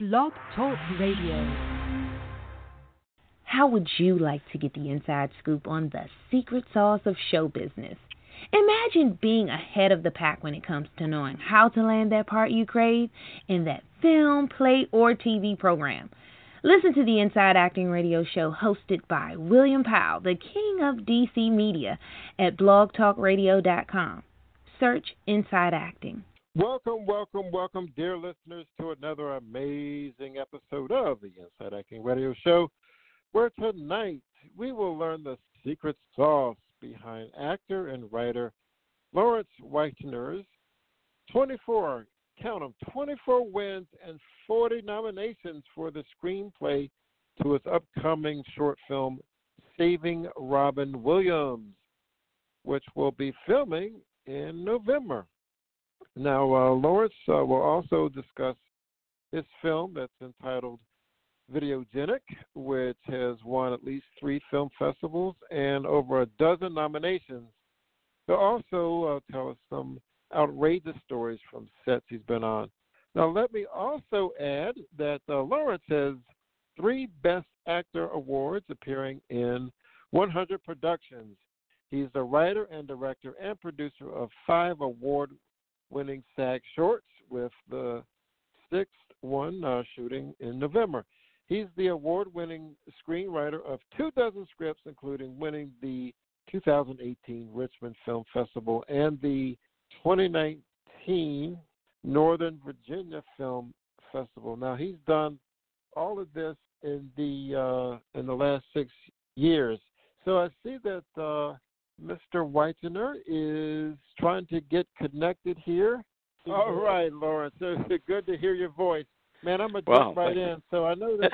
Blog Talk Radio. How would you like to get the inside scoop on the secret sauce of show business? Imagine being ahead of the pack when it comes to knowing how to land that part you crave in that film, play, or TV program. Listen to the Inside Acting Radio show hosted by William Powell, the king of DC media, at blogtalkradio.com. Search Inside Acting. Welcome, welcome, welcome, dear listeners, to another amazing episode of the Inside Acting Radio Show, where tonight we will learn the secret sauce behind actor and writer Lawrence Whitener's 24 count them 24 wins and 40 nominations for the screenplay to his upcoming short film Saving Robin Williams, which will be filming in November. Now, uh, Lawrence uh, will also discuss his film that's entitled Videogenic, which has won at least three film festivals and over a dozen nominations. He'll also uh, tell us some outrageous stories from sets he's been on. Now, let me also add that uh, Lawrence has three Best Actor awards appearing in 100 productions. He's the writer and director and producer of five award winning SAG shorts, with the sixth one uh, shooting in November. He's the award winning screenwriter of two dozen scripts, including winning the 2018 Richmond Film Festival and the 2019 Northern Virginia Film Festival. Now he's done all of this in the uh, in the last six years. So I see that uh, Mr. Whitener is trying to get connected here. All right, Lawrence. It's good to hear your voice, man. I'm gonna well, jump right in. So I know that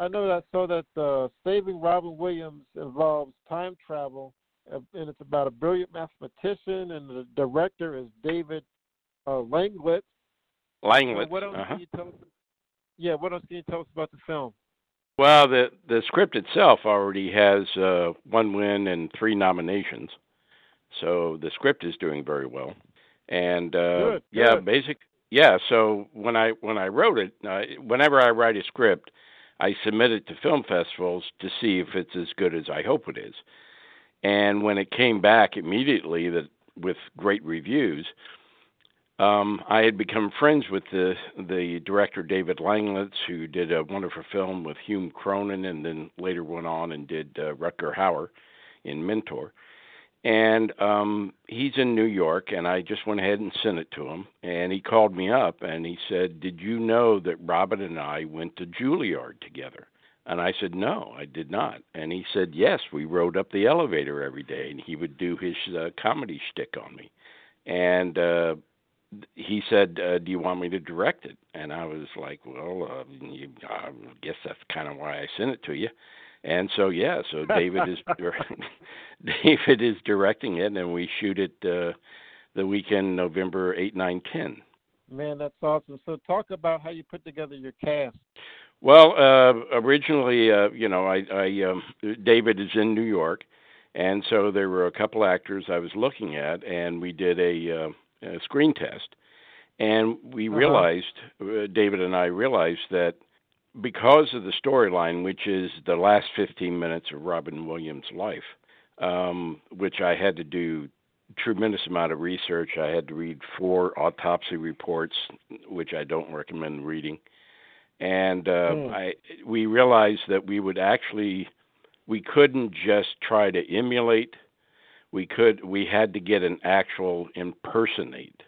I know that so that uh, Saving Robin Williams involves time travel and it's about a brilliant mathematician, and the director is David uh, Langlitz. Langlitz. So what else uh-huh. can you tell us? Yeah, what else can you tell us about the film? Well, the the script itself already has uh, one win and three nominations, so the script is doing very well. And uh, good, yeah, good. basic. Yeah, so when I when I wrote it, uh, whenever I write a script, I submit it to film festivals to see if it's as good as I hope it is. And when it came back immediately that with great reviews, um, I had become friends with the the director David Langlitz, who did a wonderful film with Hume Cronyn, and then later went on and did uh, Rutger Hauer in Mentor. And um, he's in New York, and I just went ahead and sent it to him. And he called me up and he said, "Did you know that Robin and I went to Juilliard together?" And I said, No, I did not. And he said, Yes, we rode up the elevator every day, and he would do his uh, comedy shtick on me. And uh, he said, uh, "Do you want me to direct it?" And I was like, "Well, uh, you, I guess that's kind of why I sent it to you." And so, yeah, so David is David is directing it, and we shoot it uh, the weekend November eight, nine, ten. Man, that's awesome. So, talk about how you put together your cast. Well, uh, originally, uh, you know, I, I um, David is in New York, and so there were a couple actors I was looking at, and we did a, uh, a screen test, and we Uh-huh. realized, uh, David and I realized that because of the storyline, which is the last 15 minutes of Robin Williams' life, um, which I had to do tremendous amount of research. I had to read four autopsy reports, which I don't recommend reading and uh, Hmm. I we realized that we would actually we couldn't just try to emulate. We could we had to get an actual impersonate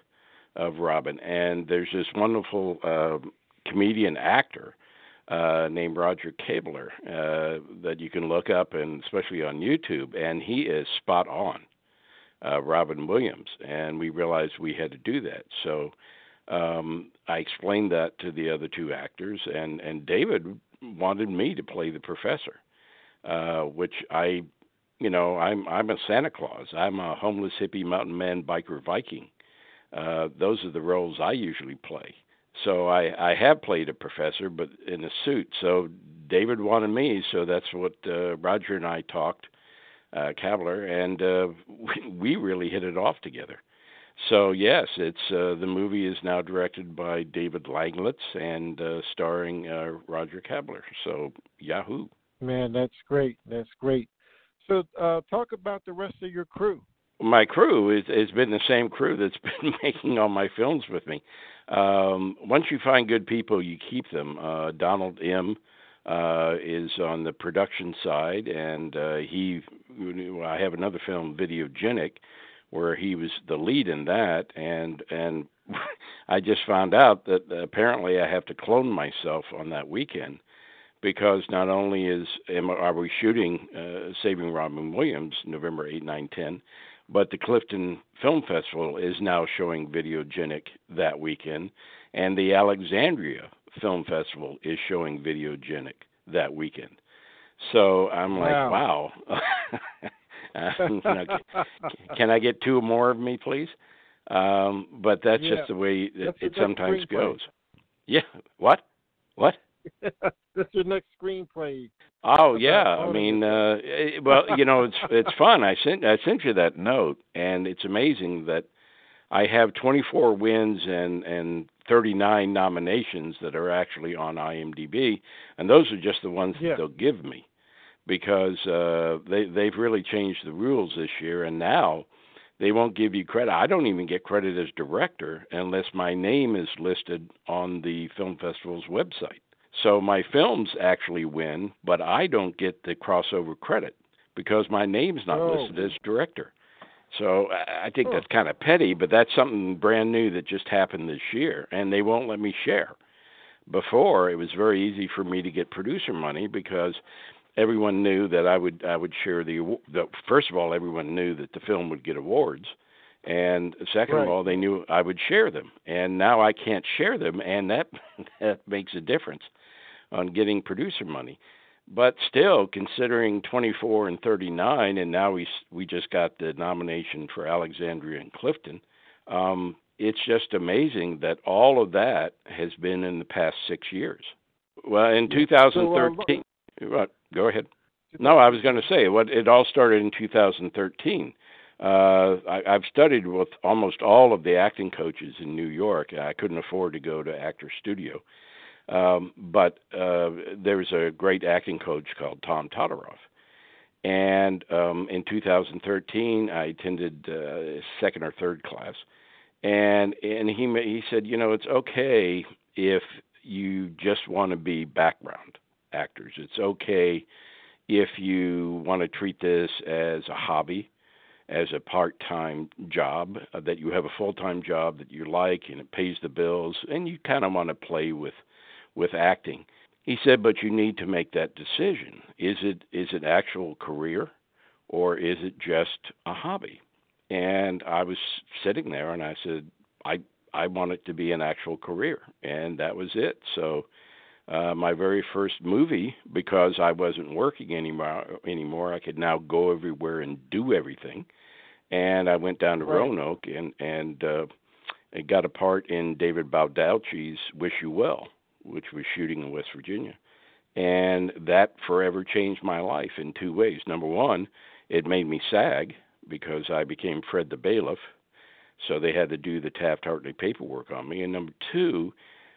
of Robin, and there's this wonderful uh, comedian actor uh, named Roger Kabler uh, that you can look up, and especially on YouTube, and he is spot on. Uh, Robin Williams, and we realized we had to do that. So um, I explained that to the other two actors, and and David wanted me to play the professor, uh, which I, you know, I'm I'm a Santa Claus. I'm a homeless hippie mountain man biker Viking. Uh, those are the roles I usually play. So I I have played a professor, but in a suit. So David wanted me, so that's what uh, Roger and I talked, uh, Kabler, and uh, we, we really hit it off together. So yes, it's uh, the movie is now directed by David Langlitz and uh, starring uh, Roger Kabler. So Yahoo! Man, that's great. That's great. So uh, talk about the rest of your crew. My crew is, has been the same crew that's been making all my films with me. Um, once you find good people, you keep them. Uh, Donald M. Uh, is on the production side, and uh, he. I have another film, Videogenic, where he was the lead in that, and and I just found out that apparently I have to clone myself on that weekend because not only is are we shooting uh, Saving Robin Williams November 8, 9, 10, but the Clifton Film Festival is now showing Videogenic that weekend, and the Alexandria Film Festival is showing Videogenic that weekend. So I'm like, wow. wow. You know, can I get two more of me, please? Um, but that's yeah. just the way it, it sometimes goes. Yeah. What? What? that's your next screenplay. Oh yeah, I mean, uh, it, well, you know, it's it's fun. I sent I sent you that note, and it's amazing that I have 24 wins and and 39 nominations that are actually on IMDb, and those are just the ones yeah. that they'll give me because uh, they they've really changed the rules this year, and now they won't give you credit. I don't even get credit as director unless my name is listed on the film festival's website. So my films actually win, but I don't get the crossover credit because my name's not oh. listed as director. So I think that's kind of petty, but that's something brand new that just happened this year, and they won't let me share. Before, it was very easy for me to get producer money because everyone knew that I would I would share the, the first of all everyone knew that the film would get awards and second right. of all they knew I would share them and now I can't share them and that that makes a difference on getting producer money but still considering 24 and 39 and now we we just got the nomination for Alexandria and Clifton um it's just amazing that all of that has been in the past 6 years well in 2013 so, uh, Go ahead. No, I was going to say what it all started in 2013. Uh, I, I've studied with almost all of the acting coaches in New York. I couldn't afford to go to Actor Studio, um, but uh, there's a great acting coach called Tom Todoroff. And um, in 2013, I attended uh, second or third class, and and he he said, you know, it's okay if you just want to be background actors. It's okay if you want to treat this as a hobby, as a part time job, uh, that you have a full time job that you like and it pays the bills, and you kind of want to play with, with acting. He said, but you need to make that decision. Is it is it actual career, or is it just a hobby? And I was sitting there, and I said, I I want it to be an actual career, and that was it. So uh, my very first movie because I wasn't working anymore. Anymore, I could now go everywhere and do everything. And I went down to right. Roanoke and and uh, I got a part in David Baldacci's "Wish You Well," which was shooting in West Virginia, and that forever changed my life in two ways. Number one, it made me SAG because I became Fred the bailiff, so they had to do the Taft Hartley paperwork on me. And number two,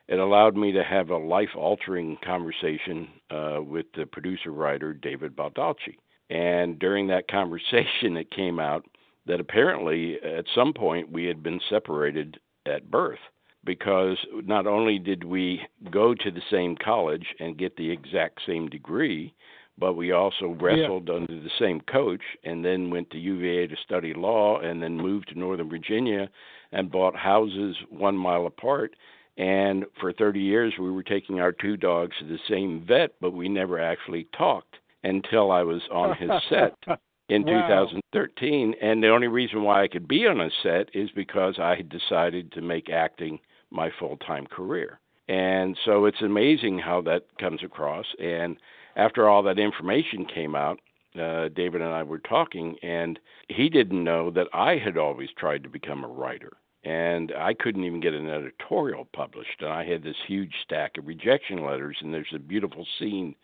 it allowed me to have a life altering conversation uh, with the producer writer David Baldacci. And during that conversation, it came out that apparently at some point we had been separated at birth because not only did we go to the same college and get the exact same degree, but we also wrestled yeah. under the same coach and then went to UVA to study law and then moved to Northern Virginia and bought houses one mile apart and for 30 years, we were taking our two dogs to the same vet, but we never actually talked until I was on his set in wow. 2013. And the only reason why I could be on a set is because I had decided to make acting my full time career. And so it's amazing how that comes across. And after all that information came out, uh, David and I were talking, and he didn't know that I had always tried to become a writer. And I couldn't even get an editorial published. And I had this huge stack of rejection letters. And there's a beautiful scene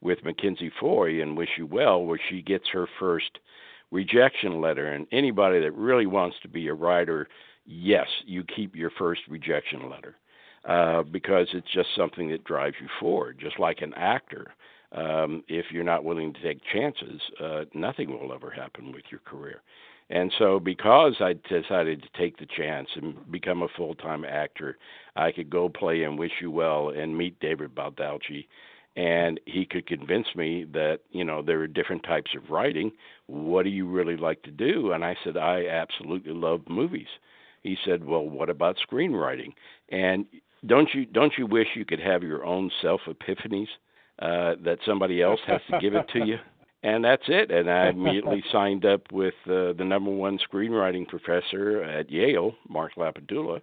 with Mackenzie Foy in Wish You Well where she gets her first rejection letter. And anybody that really wants to be a writer, yes, you keep your first rejection letter uh, because it's just something that drives you forward, just like an actor. Um, if you're not willing to take chances, uh, nothing will ever happen with your career. And so, because I decided to take the chance and become a full time actor, I could go play and Wish You Well and meet David Baldacci and he could convince me that you know there are different types of writing. What do you really like to do? And i said i absolutely love movies. He said well what about screenwriting? And don't you don't you wish you could have your own self epiphanies uh that somebody else has to give it to you and that's it and i immediately signed up with uh, the number one screenwriting professor at yale mark Lapidula.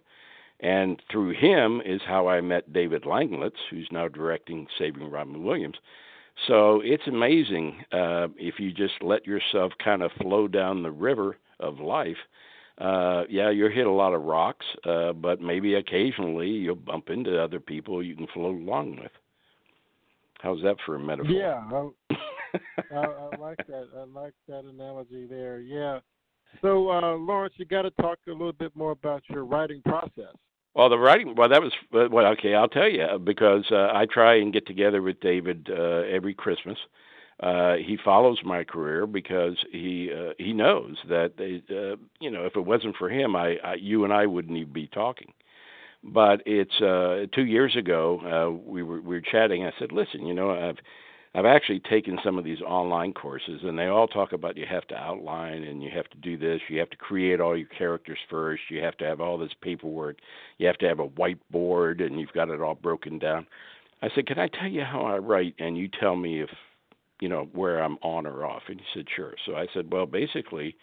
and through him is how I met David Langlitz, who's now directing Saving Robin Williams. So it's amazing uh, if you just let yourself kind of flow down the river of life. Uh, yeah, you'll hit a lot of rocks, uh, but maybe occasionally you'll bump into other people you can float along with. How's that for a metaphor? Yeah, I, I, like that. I like that analogy there. Yeah. So, uh, Lawrence, you got to talk a little bit more about your writing process. Well, the writing. Well, that was well. Okay, I'll tell you because uh, I try and get together with David uh, every Christmas. Uh, he follows my career because he uh, he knows that they, uh, you know if it wasn't for him, I, I you and I wouldn't even be talking. But it's uh, two years ago uh, we were we were chatting. I said, listen, you know I've I've actually taken some of these online courses, and they all talk about you have to outline and you have to do this. You have to create all your characters first. You have to have all this paperwork. You have to have a whiteboard, and you've got it all broken down. I said, "Can I tell you how I write?" And you tell me if you know where I'm on or off. And he said, "Sure." So I said, "Well, basically."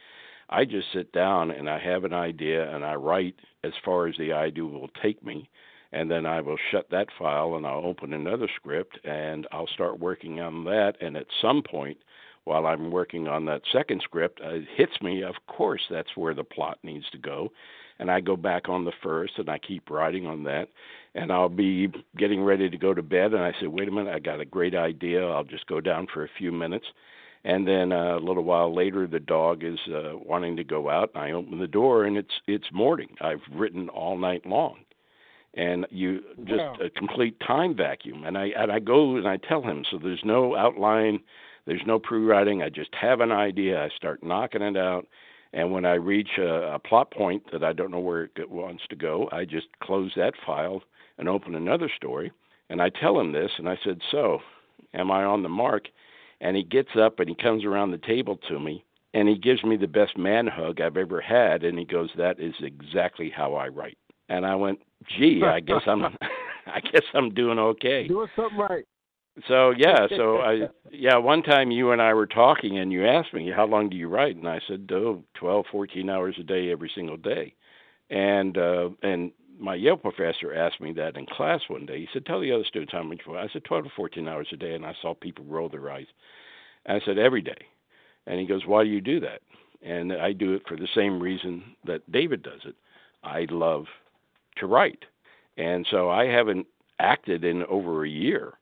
I just sit down and I have an idea and I write as far as the idea will take me and then I will shut that file and I'll open another script and I'll start working on that. And at some point, while I'm working on that second script, uh, it hits me, of course, that's where the plot needs to go. And I go back on the first and I keep writing on that. And I'll be getting ready to go to bed. And I say, wait a minute, I got a great idea. I'll just go down for a few minutes. And then uh, a little while later, the dog is uh, wanting to go out. And I open the door, and it's it's morning. I've written all night long, and you just a complete time vacuum. And I and I go and I tell him, so there's no outline, there's no pre-writing. I just have an idea. I start knocking it out, and when I reach a, a plot point that I don't know where it wants to go, I just close that file and open another story. And I tell him this, and I said, "So, am I on the mark?" And he gets up and he comes around the table to me and he gives me the best man hug I've ever had, and he goes, "That is exactly how I write." And I went, gee, I guess I'm I guess I'm doing okay. Doing something right. So yeah, so I yeah, one time you and I were talking and you asked me how long do you write and I said oh, 12 14 hours a day every single day. And uh and my Yale professor asked me that in class one day. He said, "Tell the other students how much." I said, "12 to 14 hours a day," and I saw people roll their eyes. And I said, "Every day." And he goes, "Why do you do that?" And I do it for the same reason that David does it. I love to write. And so I haven't acted in over a year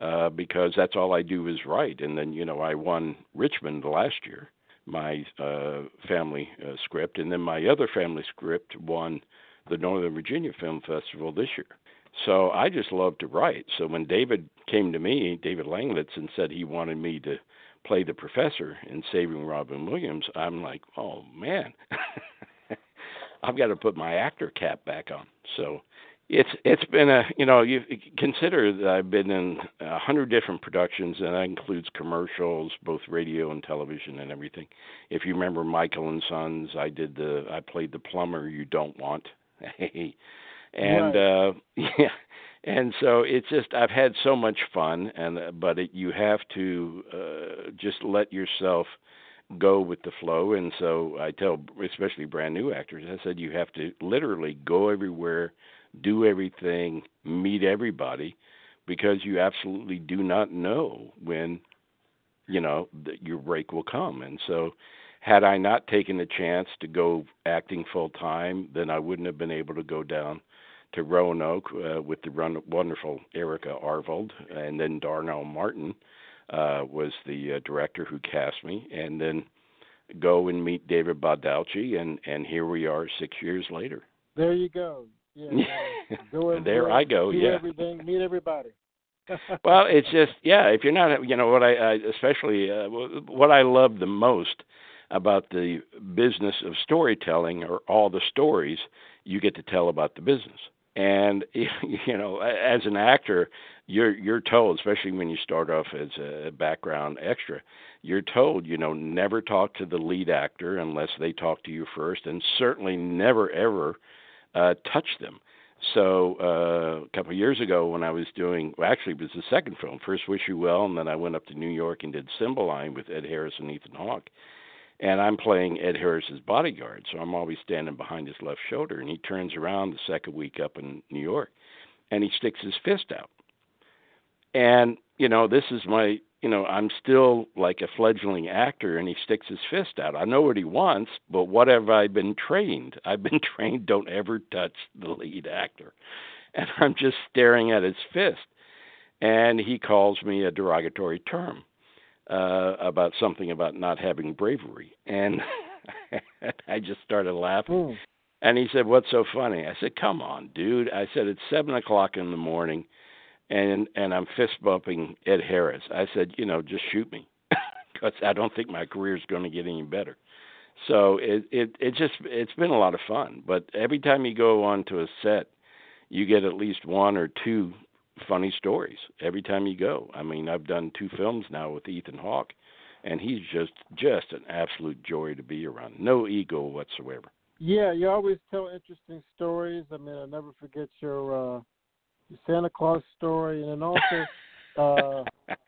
uh, because that's all I do is write. And then, you know, I won Richmond last year, my uh, family uh, script, and then my other family script won the Northern Virginia Film Festival this year. So I just love to write. So when David came to me, David Langlitz, and said he wanted me to play the professor in Saving Robin Williams, I'm like, oh man, I've got to put my actor cap back on. So it's it's been a you know you consider that I've been in a hundred different productions and that includes commercials, both radio and television and everything. If you remember Michael and Sons, I did the I played the plumber you don't want, and right. uh yeah, and so it's just I've had so much fun and but it, you have to uh just let yourself go with the flow and so I tell especially brand new actors I said you have to literally go everywhere do everything, meet everybody, because you absolutely do not know when, you know, that your break will come. And so, had I not taken the chance to go acting full time, then I wouldn't have been able to go down to Roanoke uh, with the run- wonderful Erica Arvold, and then Darnell Martin uh, was the uh, director who cast me, and then go and meet David Baldacci, and and here we are six years later. There you go. Yeah. go there I go. Yeah. everything. Meet everybody. well, it's just yeah. If you're not, you know, what I, I especially uh, what I love the most about the business of storytelling are all the stories you get to tell about the business. And you know, as an actor, you're you're told, especially when you start off as a background extra, you're told, you know, never talk to the lead actor unless they talk to you first, and certainly never ever uh, touch them. So uh, a couple of years ago, when I was doing, well, actually, it was the second film, First Wish You Well, and then I went up to New York and did Cymbeline with Ed Harris and Ethan Hawke and I'm playing Ed Harris's bodyguard, so I'm always standing behind his left shoulder. And he turns around the second week up in New York, and he sticks his fist out. And you know, this is my, you know, I'm still like a fledgling actor, and he sticks his fist out. I know what he wants, but what have I been trained? I've been trained don't ever touch the lead actor, and I'm just staring at his fist, and he calls me a derogatory term uh, about something about not having bravery, and I just started laughing. Mm. And he said, "What's so funny?" I said, "Come on, dude." I said, "It's seven o'clock in the morning, and and I'm fist bumping Ed Harris." I said, "You know, just shoot me, because I don't think my career is going to get any better." So it it it just it's been a lot of fun. But every time you go onto a set, you get at least one or two funny stories every time you go. I mean, I've done two films now with Ethan Hawke, and he's just just an absolute joy to be around. No ego whatsoever. Yeah, you always tell interesting stories. I mean, I never forget your uh your Santa Claus story, and then also uh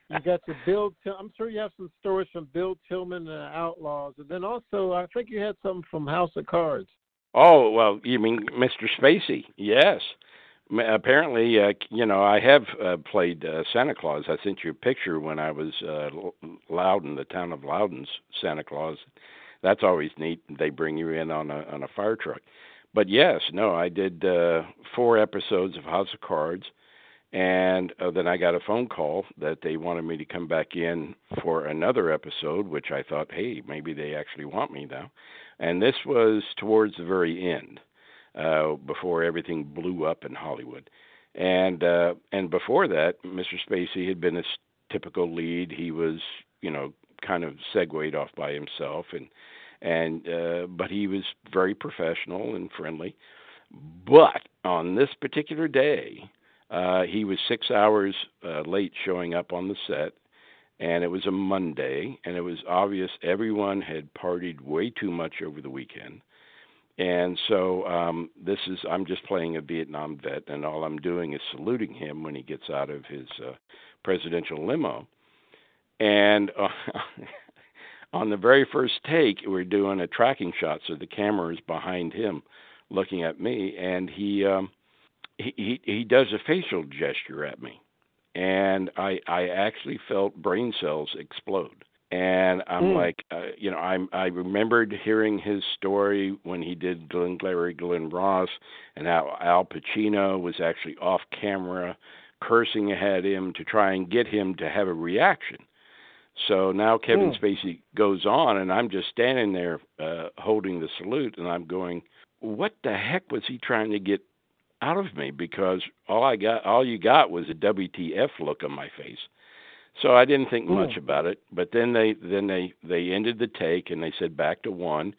you got your Bill. Til- I'm sure you have some stories from Bill Tilghman and the Outlaws, and then also I think you had something from House of Cards. Oh well, you mean Mr. Spacey? Yes apparently, uh, you know, I have uh, played uh, Santa Claus. I sent you a picture when I was uh, Loudoun, the town of Loudoun's Santa Claus. That's always neat. They bring you in on a on a fire truck. But yes, no, I did uh, four episodes of House of Cards, and uh, then I got a phone call that they wanted me to come back in for another episode, which I thought, hey, maybe they actually want me now. And this was towards the very end uh, before everything blew up in Hollywood. And uh, and before that, Mr. Spacey had been a typical lead. He was, you know, kind of segued off by himself, and and uh, but he was very professional and friendly. But on this particular day, uh, he was six hours uh, late showing up on the set, and it was a Monday, and it was obvious everyone had partied way too much over the weekend. And so um, this is I'm just playing a Vietnam vet, and all I'm doing is saluting him when he gets out of his uh, presidential limo. And uh, on the very first take, we're doing a tracking shot, so the camera is behind him, looking at me, and he um, he, he does a facial gesture at me, and I I actually felt brain cells explode and I'm mm. like, uh, you know, I'm I remembered hearing his story when he did Glenn Glengarry Glenn Ross, and how Al Pacino was actually off camera cursing at him to try and get him to have a reaction. So now Kevin mm. Spacey goes on, and I'm just standing there uh, holding the salute, and I'm going, "What the heck was he trying to get out of me?" Because all I got, all you got, was a WTF look on my face. So I didn't think much hmm. about it. But then they then they they ended the take and they said back to one,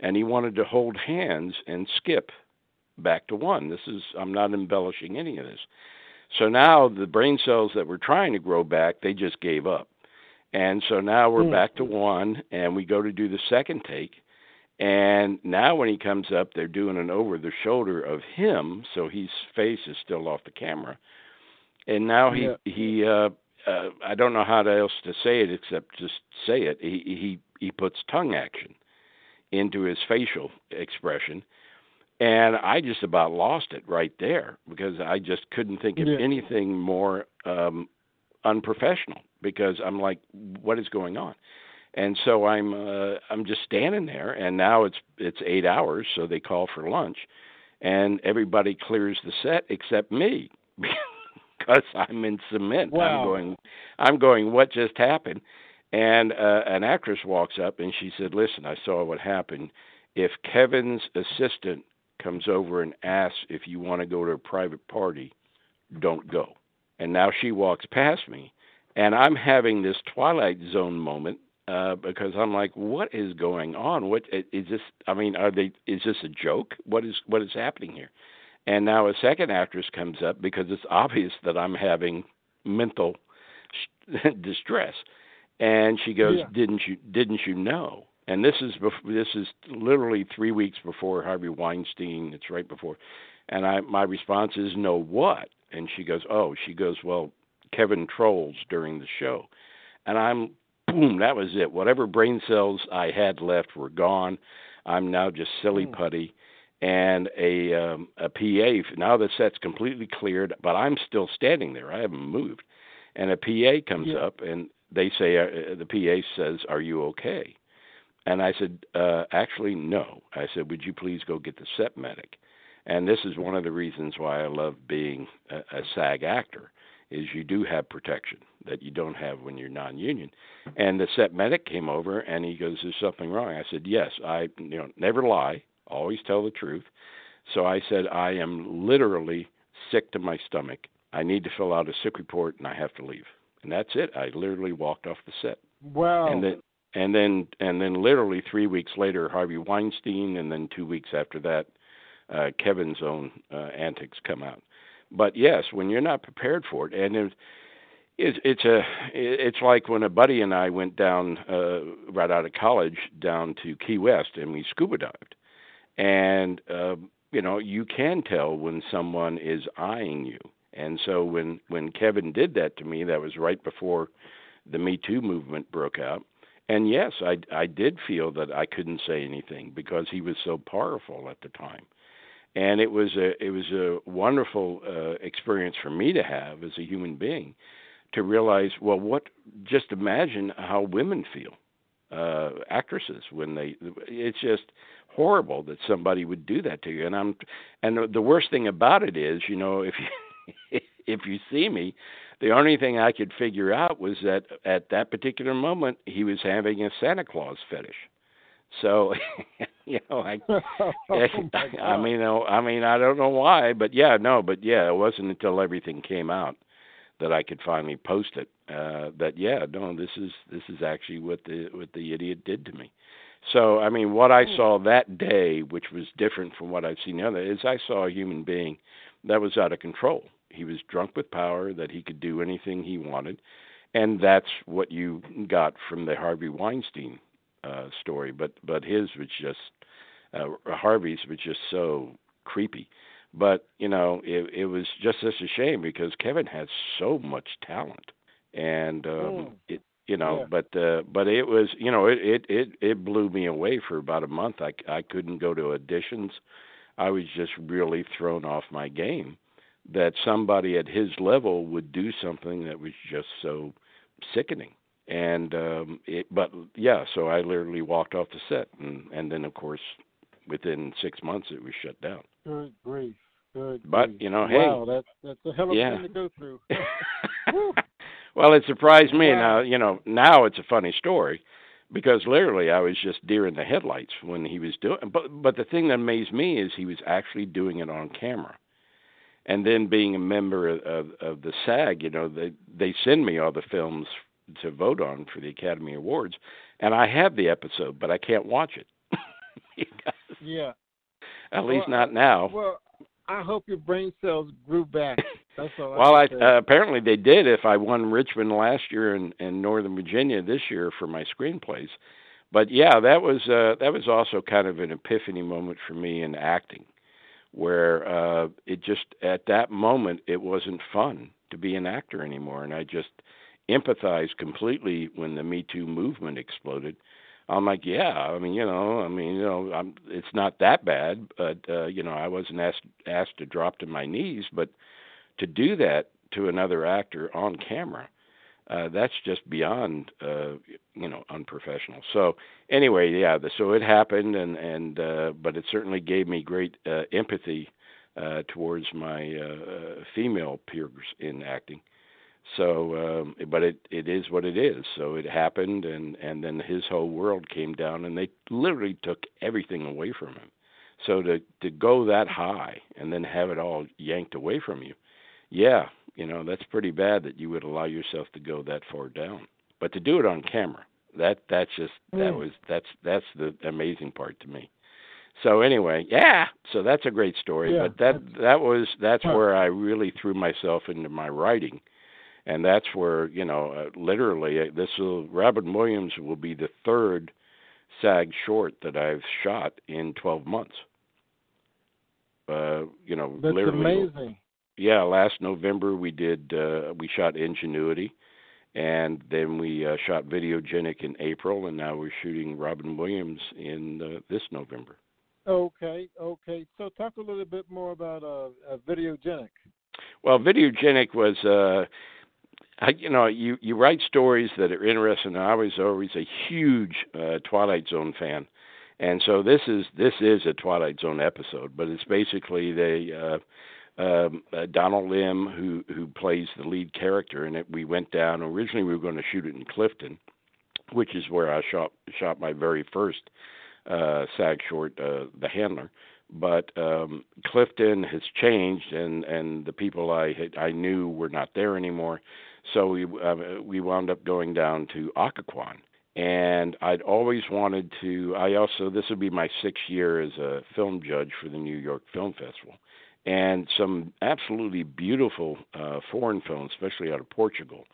and he wanted to hold hands and skip back to one. This is I'm not embellishing any of this. So now the brain cells that were trying to grow back, they just gave up. And so now we're mm. back to one, and we go to do the second take. And now when he comes up, they're doing an over the shoulder of him, so his face is still off the camera. And now he yeah. he uh, uh, I don't know how else to say it except just say it. He he he puts tongue action into his facial expression, and I just about lost it right there because I just couldn't think of Yeah. anything more um unprofessional because I'm like what is going on? And so I'm uh, I'm just standing there and now it's it's 8 hours so they call for lunch and everybody clears the set except me because I'm in cement. Wow. I'm going I'm going what just happened? And uh, an actress walks up and she said, "Listen, I saw what happened. If Kevin's assistant comes over and asks if you want to go to a private party, don't go." And now she walks past me, and I'm having this Twilight Zone moment uh, because I'm like, "What is going on? What is this? I mean, are they? Is this a joke? What is what is happening here?" And now a second actress comes up because it's obvious that I'm having mental distress, and she goes, Yeah. "Didn't you didn't you know?" And this is this is literally three weeks before Harvey Weinstein. It's right before, and I my response is, "No, what?" And she goes, "Oh," she goes, "Well, Kevin trolls during the show," and I'm boom. That was it. Whatever brain cells I had left were gone. I'm now just silly Mm. And a um, a PA. Now the set's completely cleared, but I'm still standing there. I haven't moved. And a PA comes Yeah. up and they say uh, the PA says, "Are you okay?" And I said, uh, "Actually, no." I said, "Would you please go get the set medic?" And this is one of the reasons why I love being a, a SAG actor is you do have protection that you don't have when you're non-union. And the set medic came over and he goes, "There's something wrong." I said, "Yes, I you know never lie, always tell the truth." So I said, "I am literally sick to my stomach. I need to fill out a sick report and I have to leave." And that's it. I literally walked off the set. Wow. And then and then and then literally 3 weeks later Harvey Weinstein and then 2 weeks after that uh Kevin's own uh, antics come out. But yes, when you're not prepared for it and it, it's it's a it's like when a buddy and I went down uh right out of college down to Key West and we scuba dived. And uh you know, you can tell when someone is eyeing you. And so when when Kevin did that to me, that was right before the Me Too movement broke out. And yes, I I did feel that I couldn't say anything because he was so powerful at the time. And it was a it was a wonderful uh, experience for me to have as a human being to realize well what just imagine how women feel uh actresses when they it's just horrible that somebody would do that to you and I'm and the- worst thing about it is you know if you if you see me the only thing I could figure out was that at that particular moment he was having a Santa Claus fetish. So, you know, I, oh my I mean, I mean, I don't know why, but yeah, no, but yeah, it wasn't until everything came out that I could finally post it. Uh, that yeah, no, this is this is actually what the what the idiot did to me. So, I mean, what I saw that day, which was different from what I've seen the other, is I saw a human being that was out of control. He was drunk with power, that he could do anything he wanted, and that's what you got from the Harvey Weinstein uh, story. But but his was just uh, Harvey's was just so creepy. But you know, it it was just such a shame because Kevin has so much talent, and um, Mm. it you know, Yeah. but uh, but it was you know it it it it blew me away for about a month. I I couldn't go to auditions. I was just really thrown off my game that somebody at his level would do something that was just so sickening and um it but yeah so i literally walked off the set and and then of course within 6 months it was shut down Good grief. Good But, grief. you know, hey. wow, that's that's a hell of a Yeah. thing to go through. Well it surprised me Wow. now you know now it's a funny story because literally i was just deer in the headlights when he was doing but but the thing that amazed me is he was actually doing it on camera and then being a member of, of, of the SAG, you know, they they send me all the films to vote on for the Academy Awards, and I have the episode, but I can't watch it. Yeah. At least not now. Well, I hope your brain cells grew back. That's all. Well, I I uh, apparently they did. If I won Richmond last year and in Northern Virginia this year for my screenplays, but yeah, that was uh, that was also kind of an epiphany moment for me in acting, where uh, it just at that moment it wasn't fun to be an actor anymore, and I just empathized completely when the Me Too movement exploded. I'm like, yeah. I mean, you know, I mean, you know, I'm, it's not that bad, but uh, you know, I wasn't asked asked to drop to my knees, but to do that to another actor on camera, uh, that's just beyond, uh, you know, unprofessional. So anyway, yeah. The, so it happened, and and uh, but it certainly gave me great uh, empathy uh, towards my uh, uh female peers in acting so, um, but it it is what it is. So it happened, and and then his whole world came down, and they literally took everything away from him. So to to go that high and then have it all yanked away from you, yeah, you know that's pretty bad that you would allow yourself to go that far down. But to do it on camera, that that's just that mm. was that's that's the amazing part to me. So anyway, yeah, so that's a great story. Yeah, but that that was that's huh. where I really threw myself into my writing and that's where you know uh, literally uh, this will Robin Williams will be the third SAG short that I've shot in 12 months. Uh, you know, that's literally. amazing. Yeah, last November we did uh, we shot Ingenuity, and then we uh, shot Videogenic in April, and now we're shooting Robin Williams in uh, this November. Okay, okay. So talk a little bit more about uh, uh Videogenic. Well, Videogenic was uh, I, you know, you you write stories that are interesting. I was always a huge uh, Twilight Zone fan, and so this is this is a Twilight Zone episode. But it's basically the uh, um, uh, Donald Lim who who plays the lead character in it. We went down. Originally, we were going to shoot it in Clifton, which is where I shot shot my very first uh, SAG short, uh, The Handler but um, Clifton has changed, and and the people I had, I knew were not there anymore. So we uh, we wound up going down to Occoquan, and I'd always wanted to. I also this would be my sixth year as a film judge for the New York Film Festival, and some absolutely beautiful uh, foreign films, especially out of Portugal,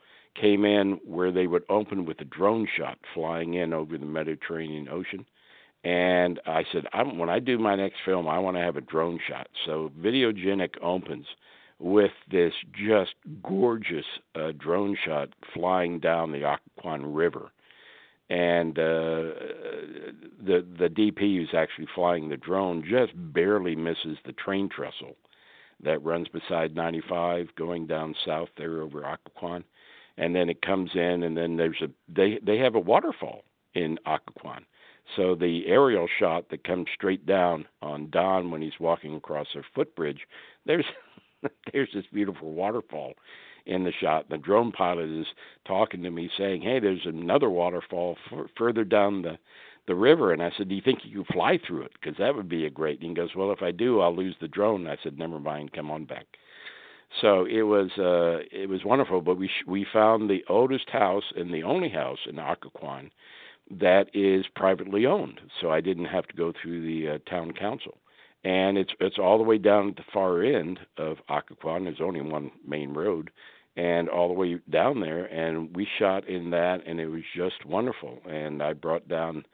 came in where they would open with a drone shot flying in over the Mediterranean Ocean. And I said, I'm, when I do my next film, I want to have a drone shot. So Videogenic opens with this just gorgeous uh, drone shot flying down the Occoquan River. And uh, the the DP who's actually flying the drone just barely misses the train trestle that runs beside 95 going down south there over Occoquan. And then it comes in, and then there's a they they have a waterfall in Occoquan. So the aerial shot that comes straight down on Don when he's walking across a footbridge, there's there's this beautiful waterfall in the shot. The drone pilot is talking to me, saying, "Hey, there's another waterfall f- further down the the river." And I said, "Do you think you could fly through it? Because that would be a great." And he goes, "Well, if I do, I'll lose the drone." I said, "Never mind, come on back." So it was uh, it was wonderful. But we sh- we found the oldest house and the only house in Occoquan that is privately owned. So I didn't have to go through the uh, town council and it's it's all the way down at the far end of Occoquan. There's only one main road, and all the way down there. And we shot in that, and it was just wonderful. And I brought down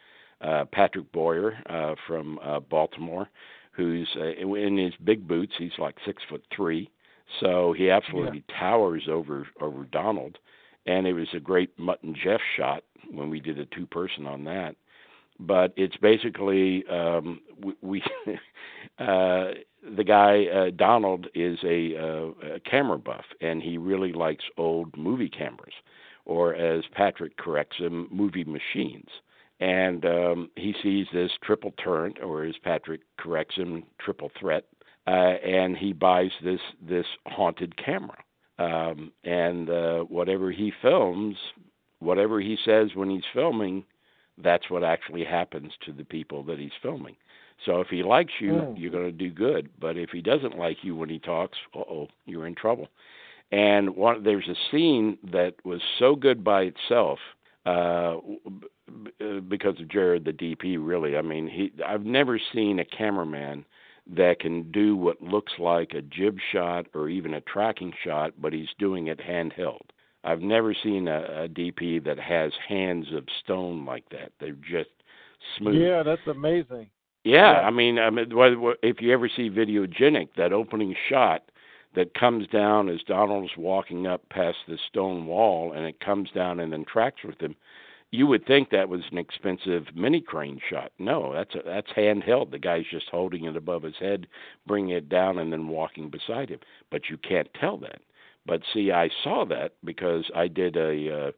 uh, Patrick Boyer uh, from uh, Baltimore, who's uh, in his big boots. He's like six foot three, so he absolutely yeah. towers over over Donald. And it was a great Mutt and Jeff shot when we did a two person on that but it's basically um, we, we uh, the guy uh, Donald is a, uh, a camera buff, and he really likes old movie cameras, or as Patrick corrects him, movie machines. And um, he sees this triple turret, or as Patrick corrects him, triple threat, uh, and he buys this this haunted camera. Um, and uh, whatever he films, whatever he says when he's filming, that's what actually happens to the people that he's filming. So if he likes you, mm. you're going to do good. But if he doesn't like you when he talks, oh, you're in trouble. And one, there's a scene that was so good by itself uh, because of Jared, the DP. Really, I mean, he. I've never seen a cameraman that can do what looks like a jib shot or even a tracking shot, but he's doing it handheld. I've never seen a, a DP that has hands of stone like that. They're just smooth. Yeah, that's amazing. Yeah, yeah. I mean, I mean, if you ever see Videogenic, that opening shot that comes down as Donald's walking up past the stone wall, and it comes down and then tracks with him. you would think that was an expensive mini crane shot. No, that's a, that's handheld. The guy's just holding it above his head, bringing it down, and then walking beside him. But you can't tell that. But see, I saw that because I did a, uh,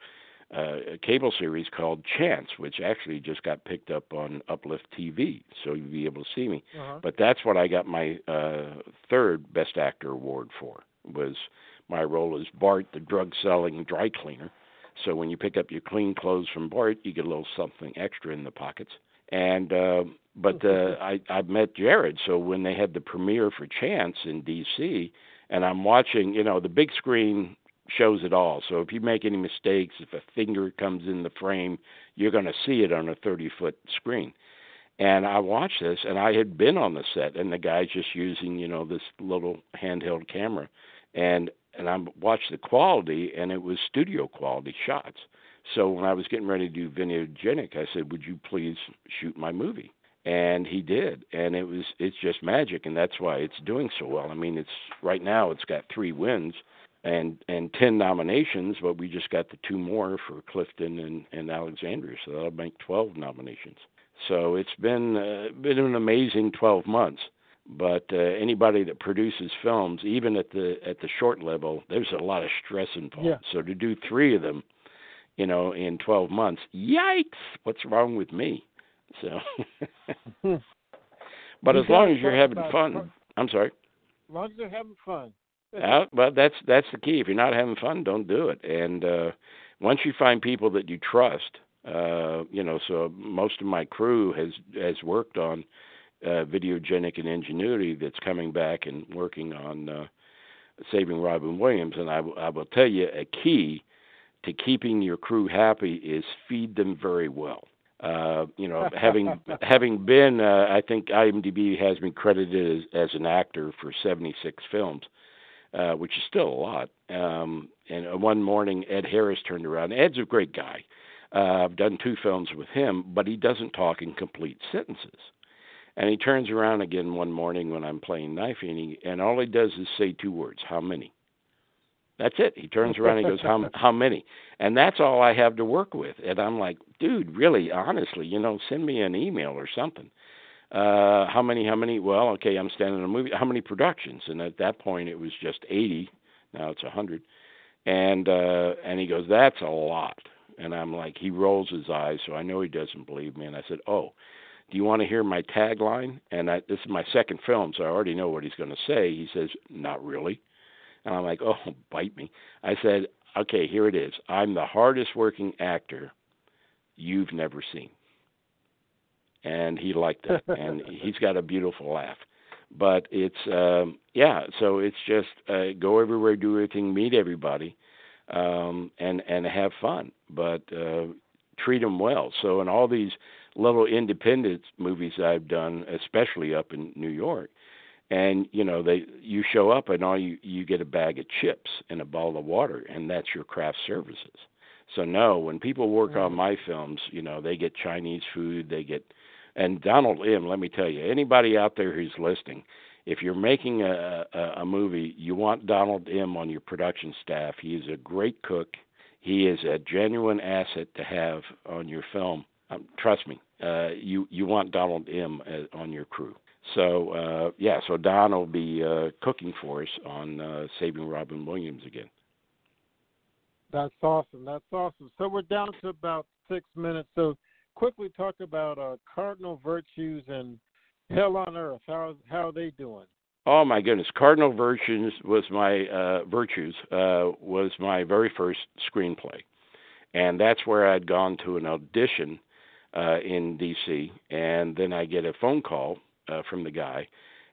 a cable series called Chance, which actually just got picked up on Uplift TV, so you'll be able to see me. Uh-huh. But that's what I got my uh, third Best Actor award for. Was my role as Bart, the drug-selling dry cleaner so when you pick up your clean clothes from Bart, you get a little something extra in the pockets. And uh, but uh, I I met Jared. So when they had the premiere for Chance in D.C. and I'm watching, you know, the big screen shows it all. So if you make any mistakes, if a finger comes in the frame, you're going to see it on a 30 foot screen. And I watched this, and I had been on the set, and the guy's just using, you know, this little handheld camera, and and I watched the quality, and it was studio quality shots. So when I was getting ready to do Videogenic, I said, "Would you please shoot my movie?" And he did, and it was it's just magic, and that's why it's doing so well. I mean, it's right now it's got three wins and and ten nominations, but we just got the two more for Clifton and and Alexandria, so that'll make twelve nominations. So it's been uh, been an amazing twelve months. But uh, anybody that produces films, even at the at the short level, there's a lot of stress involved. Yeah. So to do three of them, you know, in 12 months, yikes! What's wrong with me? So, but You as long as you're having fun. I'm sorry. As long as you're having fun. Uh, well, that's that's the key. If you're not having fun, don't do it. And uh, once you find people that you trust, uh, you know, so most of my crew has has worked on uh, Videogenic and Ingenuity that's coming back and working on uh, Saving Robin Williams. And I, w- I will tell you a key to keeping your crew happy is feed them very well. Uh, you know, having having been, uh, I think IMDb has been credited as, as an actor for 76 films, uh, which is still a lot. Um, and uh, one morning, Ed Harris turned around. Ed's a great guy. Uh, I've done two films with him, but he doesn't talk in complete sentences. And he turns around again one morning when I'm playing knife, and, he, and all he does is say two words: "How many?" That's it. He turns around and goes, "How how many?" And that's all I have to work with. And I'm like, dude, really, honestly, you know, send me an email or something. Uh, how many? How many? Well, okay, I'm standing in a movie. How many productions? And at that point, it was just 80. Now it's 100. And uh, and he goes, that's a lot. And I'm like, he rolls his eyes, so I know he doesn't believe me. And I said, oh, do you want to hear my tagline? And I, this is my second film, so I already know what he's going to say. He says, not really. And I'm like, oh, bite me. I said, okay, here it is. I'm the hardest working actor you've never seen. And he liked it. and he's got a beautiful laugh. But it's, um, yeah, so it's just uh, go everywhere, do everything, meet everybody, um, and, and have fun. But uh, treat them well. So in all these little independent movies I've done, especially up in New York, and you know they you show up and all you you get a bag of chips and a bottle of water and that's your craft services so no when people work on my films you know they get chinese food they get and donald m let me tell you anybody out there who's listening if you're making a, a a movie you want donald m on your production staff he is a great cook he is a genuine asset to have on your film um, trust me uh you you want donald m as, on your crew so uh, yeah, so Don will be uh, cooking for us on uh, Saving Robin Williams again. That's awesome. That's awesome. So we're down to about six minutes. So quickly talk about uh, cardinal virtues and hell on earth. How how are they doing? Oh my goodness, Cardinal Virtues was my uh, virtues uh, was my very first screenplay, and that's where I'd gone to an audition uh, in D.C. and then I get a phone call uh, from the guy.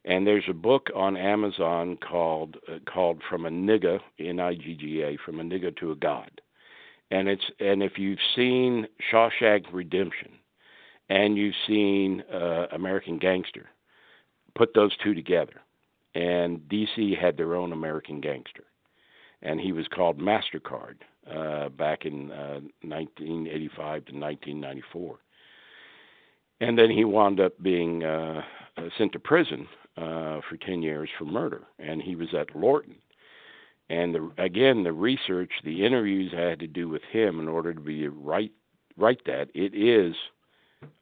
And there's a book on Amazon called uh, called From a Nigga N I G G A From a Nigga to a God, and it's and if you've seen Shawshank Redemption, and you've seen uh, American Gangster, put those two together, and DC had their own American Gangster, and he was called Mastercard uh, back in uh, 1985 to 1994 and then he wound up being uh, sent to prison uh, for 10 years for murder, and he was at Lorton. And the, again, the research, the interviews I had to do with him in order to be right write that. It is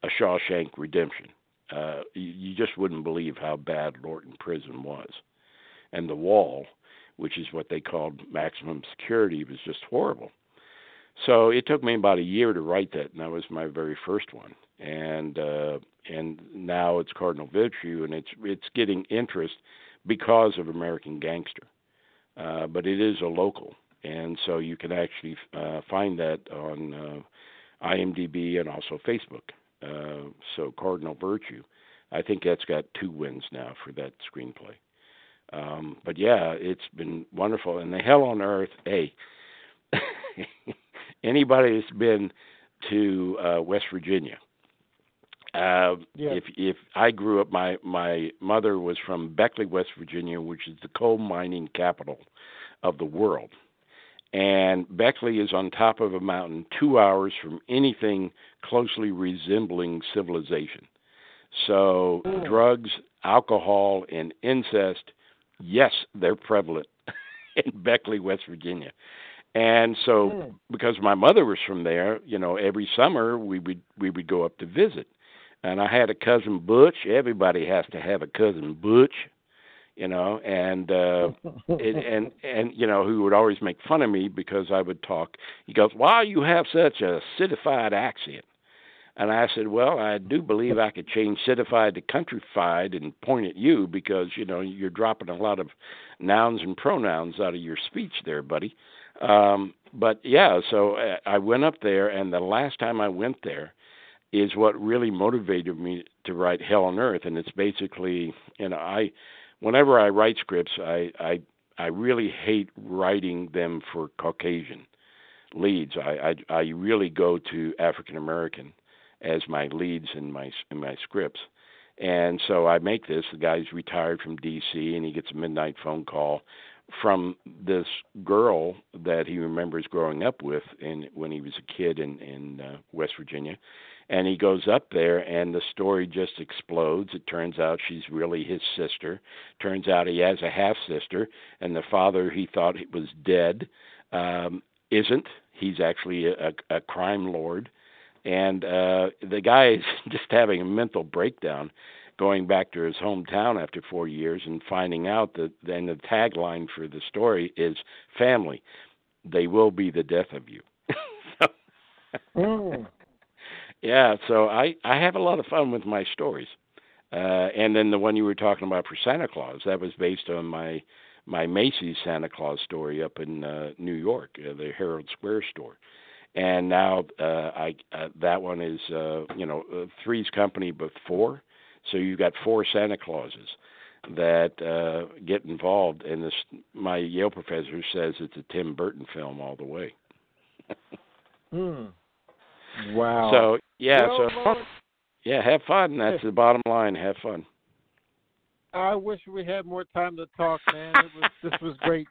a Shawshank Redemption. Uh, you, you just wouldn't believe how bad Lorton Prison was, and the wall, which is what they called maximum security, was just horrible. So it took me about a year to write that, and that was my very first one. And uh, and now it's Cardinal Virtue, and it's it's getting interest because of American Gangster. Uh, but it is a local, and so you can actually uh, find that on uh, IMDb and also Facebook. Uh, so Cardinal Virtue, I think that's got two wins now for that screenplay. Um, but yeah, it's been wonderful. And the Hell on Earth, hey, anybody that's been to uh, West Virginia, uh, Yeah. if if I grew up, my my mother was from Beckley, West Virginia, which is the coal mining capital of the world. And Beckley is on top of a mountain, two hours from anything closely resembling civilization. So drugs, alcohol, and incest, yes, they're prevalent in Beckley, West Virginia. And so, because my mother was from there, you know, every summer we would we would go up to visit. And I had a cousin Butch. Everybody has to have a cousin Butch, you know, and uh and, and and you know who would always make fun of me because I would talk. He goes, "Why you have such a citified accent?" And I said, "Well, I do believe I could change citified to countrified and point at you because you know you're dropping a lot of nouns and pronouns out of your speech there, buddy." Um, but yeah, so uh, I went up there, and the last time I went there is what really motivated me to write Hell on Earth, and it's basically, know, I, whenever I write scripts, I I I really hate writing them for Caucasian leads. I I, I really go to African American as my leads in my in my scripts. And so I make this. The guy's retired from D.C. and he gets a midnight phone call from this girl that he remembers growing up with in when he was a kid in in uh, West Virginia and he goes up there and the story just explodes. It turns out she's really his sister. Turns out he has a half sister and the father he thought was dead um isn't. He's actually a, a crime lord. And uh the guy is just having a mental breakdown going back to his hometown after four years and finding out that then the tagline for the story is family they will be the death of you. Mm. Yeah so i i have a lot of fun with my stories. Uh and then the one you were talking about for santa claus that was based on my my macy's santa claus story up in uh new york uh, the herald square store. And now uh i uh, that one is uh you know uh, three's company but four. So you've got four santa clauses that uh get involved. And this my yale professor says it's a tim burton film all the way. Mm. Wow. so yeah Well, so Lord, yeah have fun that's the bottom line have fun I wish we had more time to talk, man. It was this was great.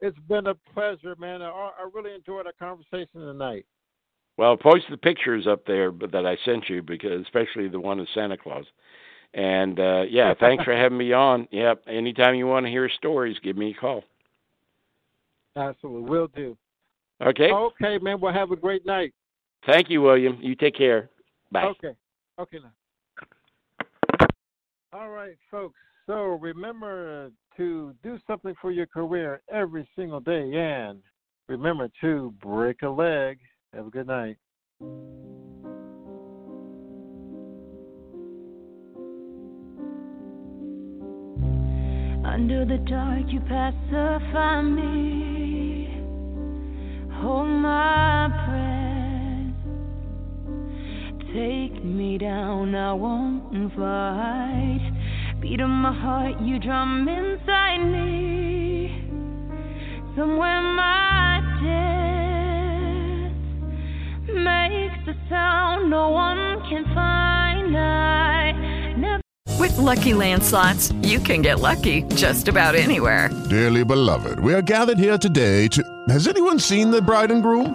It's been a pleasure, man. I, I really enjoyed our conversation tonight. Well, post the pictures up there that I sent you because especially the one of Santa Claus. And uh yeah, thanks for having me on. Yep. Anytime you want to hear stories, give me a call. Absolutely, will do. Okay? Okay, man. Well, have a great night. Thank you, William. You take care. Bye. Okay. Okay now. All right, folks. So remember to do something for your career every single day, and remember to break a leg. Have a good night. Under the dark, you pacify me. Hold my breath. Take me down, I won't fight. Beat of my heart, you drum inside me. Somewhere my death makes a sound no one can find. I never. With Lucky Land slots, you can get lucky just about anywhere. Dearly beloved, we are gathered here today to. Has anyone seen the bride and groom?